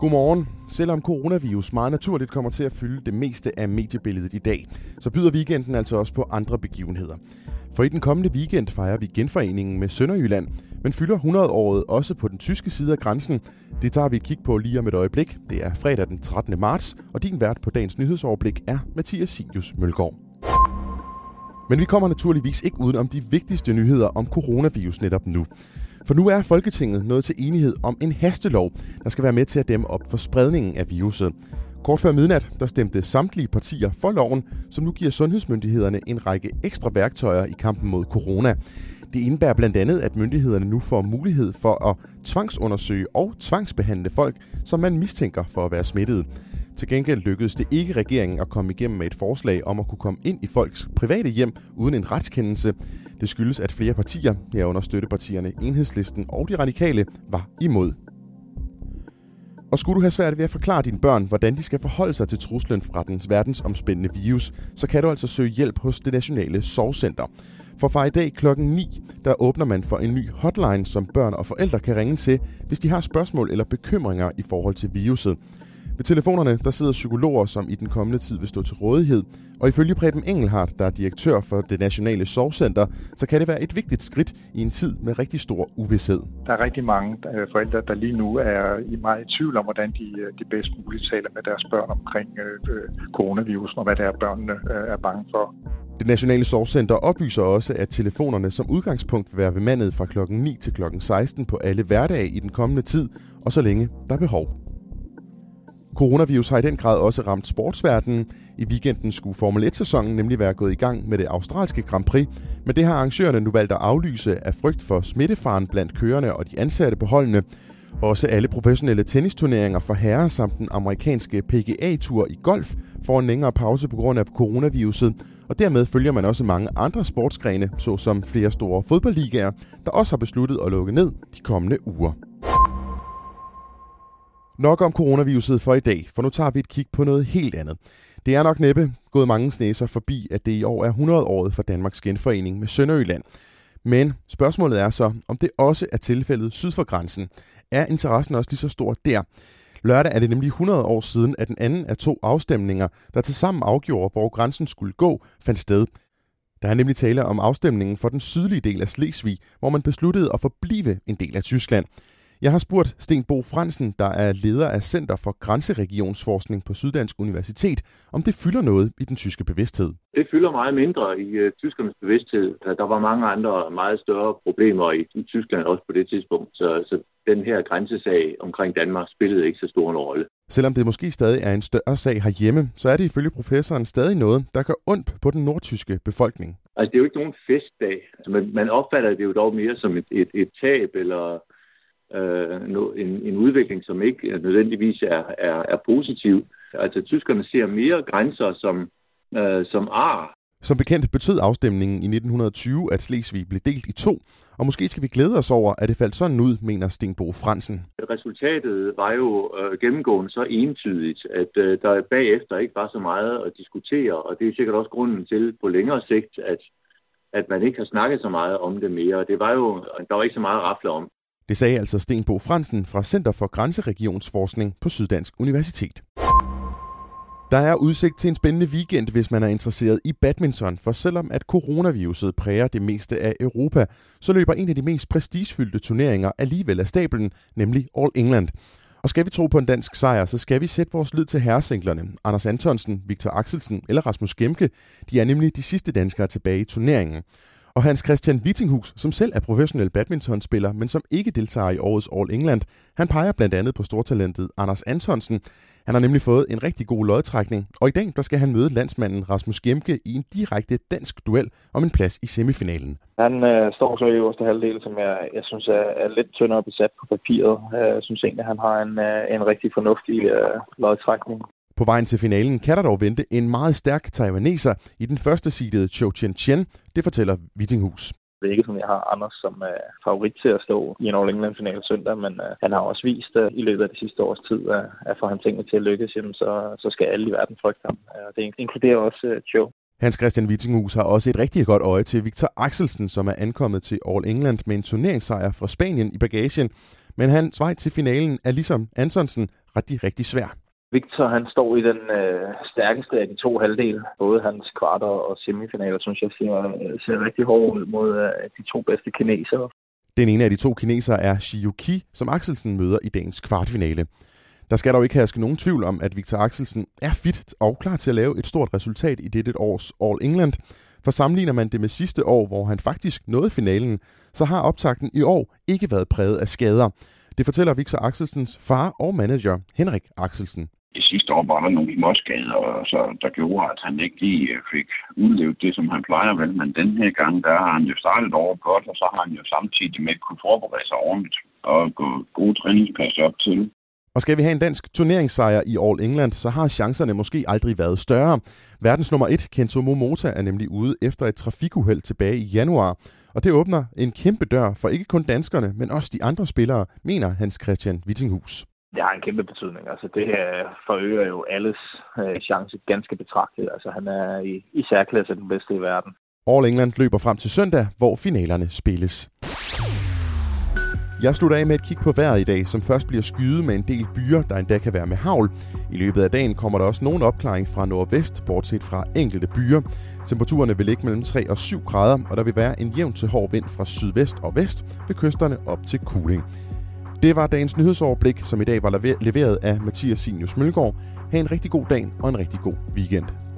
Godmorgen. Selvom coronavirus meget naturligt kommer til at fylde det meste af mediebilledet i dag, så byder weekenden altså også på andre begivenheder. For i den kommende weekend fejrer vi genforeningen med Sønderjylland, men fylder 100-året også på den tyske side af grænsen. Det tager vi et kig på lige om et øjeblik. Det er fredag den 13. marts, og din vært på dagens nyhedsoverblik er Mathias Sinius Mølgaard. Men vi kommer naturligvis ikke uden om de vigtigste nyheder om coronavirus netop nu. For nu er Folketinget nået til enighed om en hastelov, der skal være med til at dæmme op for spredningen af viruset. Kort før midnat, der stemte samtlige partier for loven, som nu giver sundhedsmyndighederne en række ekstra værktøjer i kampen mod corona. Det indebærer blandt andet, at myndighederne nu får mulighed for at tvangsundersøge og tvangsbehandle folk, som man mistænker for at være smittet. Til gengæld lykkedes det ikke regeringen at komme igennem med et forslag om at kunne komme ind i folks private hjem uden en retskendelse. Det skyldes, at flere partier, herunder støttepartierne Enhedslisten og de radikale, var imod. Og skulle du have svært ved at forklare dine børn, hvordan de skal forholde sig til truslen fra den verdensomspændende virus, så kan du altså søge hjælp hos det nationale sovcenter. For fra i dag klokken 9, der åbner man for en ny hotline, som børn og forældre kan ringe til, hvis de har spørgsmål eller bekymringer i forhold til viruset. Ved telefonerne der sidder psykologer, som i den kommende tid vil stå til rådighed. Og ifølge Preben Engelhardt, der er direktør for det Nationale Sovcenter, så kan det være et vigtigt skridt i en tid med rigtig stor uvidshed. Der er rigtig mange øh, forældre, der lige nu er i meget i tvivl om, hvordan de, øh, de bedst muligt taler med deres børn omkring øh, øh coronavirus, og hvad det er, børnene øh, er bange for. Det Nationale Sorgcenter oplyser også, at telefonerne som udgangspunkt vil være bemandet fra kl. 9 til kl. 16 på alle hverdage i den kommende tid, og så længe der er behov. Coronavirus har i den grad også ramt sportsverdenen. I weekenden skulle Formel 1-sæsonen nemlig være gået i gang med det australske Grand Prix, men det har arrangørerne nu valgt at aflyse af frygt for smittefaren blandt kørerne og de ansatte på holdene. Også alle professionelle tennisturneringer for herrer samt den amerikanske PGA-tur i golf får en længere pause på grund af coronaviruset, og dermed følger man også mange andre sportsgrene, såsom flere store fodboldligaer, der også har besluttet at lukke ned de kommende uger. Nok om coronaviruset for i dag, for nu tager vi et kig på noget helt andet. Det er nok næppe gået mange snæser forbi, at det i år er 100-året for Danmarks genforening med Sønderjylland. Men spørgsmålet er så, om det også er tilfældet syd for grænsen. Er interessen også lige så stor der? Lørdag er det nemlig 100 år siden, at den anden af to afstemninger, der tilsammen afgjorde, hvor grænsen skulle gå, fandt sted. Der er nemlig tale om afstemningen for den sydlige del af Slesvig, hvor man besluttede at forblive en del af Tyskland. Jeg har spurgt Sten Bo Fransen, der er leder af Center for Grænseregionsforskning på Syddansk Universitet, om det fylder noget i den tyske bevidsthed. Det fylder meget mindre i uh, tyskernes bevidsthed. Der var mange andre meget større problemer i, i Tyskland også på det tidspunkt, så, så den her grænsesag omkring Danmark spillede ikke så stor en rolle. Selvom det måske stadig er en større sag herhjemme, så er det ifølge professoren stadig noget, der gør ondt på den nordtyske befolkning. Altså, det er jo ikke nogen festdag. Altså, man, man opfatter det jo dog mere som et, et, et tab eller øh, en, en udvikling, som ikke nødvendigvis er, er, er positiv. Altså tyskerne ser mere grænser som, øh, som ar. Som bekendt betød afstemningen i 1920, at Slesvig blev delt i to, og måske skal vi glæde os over, at det faldt sådan ud, mener Stenbo Fransen. Resultatet var jo øh, gennemgående så entydigt, at øh, der bagefter ikke var så meget at diskutere, og det er sikkert også grunden til på længere sigt, at, at man ikke har snakket så meget om det mere. Det var jo, der var ikke så meget at rafle om. Det sagde altså Stenbo Fransen fra Center for Grænseregionsforskning på Syddansk Universitet. Der er udsigt til en spændende weekend, hvis man er interesseret i badminton, for selvom at coronaviruset præger det meste af Europa, så løber en af de mest prestigefyldte turneringer alligevel af stablen, nemlig All England. Og skal vi tro på en dansk sejr, så skal vi sætte vores lid til herresinglerne. Anders Antonsen, Victor Axelsen eller Rasmus Gemke, de er nemlig de sidste danskere tilbage i turneringen. Og Hans Christian Wittinghus, som selv er professionel badmintonspiller, men som ikke deltager i årets All England, han peger blandt andet på stortalentet Anders Antonsen. Han har nemlig fået en rigtig god lodtrækning, og i dag der skal han møde landsmanden Rasmus Gemke i en direkte dansk duel om en plads i semifinalen. Han øh, står så i øverste halvdel, som jeg, jeg synes er, er lidt tyndere besat på papiret. Øh, jeg synes egentlig, at han har en, øh, en rigtig fornuftig øh, lodtrækning. På vejen til finalen kan der dog vente en meget stærk taiwaneser i den første seedede Chou Chen Chen. Det fortæller Wittinghus. Det er ikke som jeg har Anders som uh, favorit til at stå i en All England finale søndag, men uh, han har også vist uh, i løbet af de sidste års tid, uh, at for han tingene til at lykkes, jamen, så, så skal alle i verden frygte ham. Uh, det inkluderer også uh, Joe. Hans Christian Wittinghus har også et rigtig godt øje til Victor Axelsen, som er ankommet til All England med en turneringssejr fra Spanien i bagagen. Men hans vej til finalen er ligesom Ansonsen rigtig, rigtig svær. Victor han står i den øh, stærkeste af de to halvdele. Både hans kvarter og semifinaler, synes jeg, ser, øh, ser rigtig hård ud mod øh, de to bedste kinesere. Den ene af de to kinesere er Shiyuki, som Axelsen møder i dagens kvartfinale. Der skal dog ikke herske nogen tvivl om, at Victor Axelsen er fit og klar til at lave et stort resultat i dette års All England. For sammenligner man det med sidste år, hvor han faktisk nåede finalen, så har optakten i år ikke været præget af skader. Det fortæller Victor Axelsens far og manager Henrik Axelsen det sidste år var der nogle småskader, så der gjorde, at han ikke lige øh, fik udlevet det, som han plejer vel. Men den her gang, der har han jo startet over godt, og så har han jo samtidig med kunne forberede sig ordentligt og gå gode træningspas op til. Og skal vi have en dansk turneringssejr i All England, så har chancerne måske aldrig været større. Verdens nummer et, Kento Momota, er nemlig ude efter et trafikuheld tilbage i januar. Og det åbner en kæmpe dør for ikke kun danskerne, men også de andre spillere, mener Hans Christian Wittinghus. Det har en kæmpe betydning. Altså, det her forøger jo alles øh, chance ganske betragteligt. Altså, han er i, i særklasse den bedste i verden. All England løber frem til søndag, hvor finalerne spilles. Jeg slutter af med et kig på vejret i dag, som først bliver skyet med en del byer, der endda kan være med havl. I løbet af dagen kommer der også nogen opklaring fra nordvest, bortset fra enkelte byer. Temperaturerne vil ligge mellem 3 og 7 grader, og der vil være en jævn til hård vind fra sydvest og vest ved kysterne op til Kuling. Det var dagens nyhedsoverblik, som i dag var leveret af Mathias Sinius Mølgaard. Ha' en rigtig god dag og en rigtig god weekend.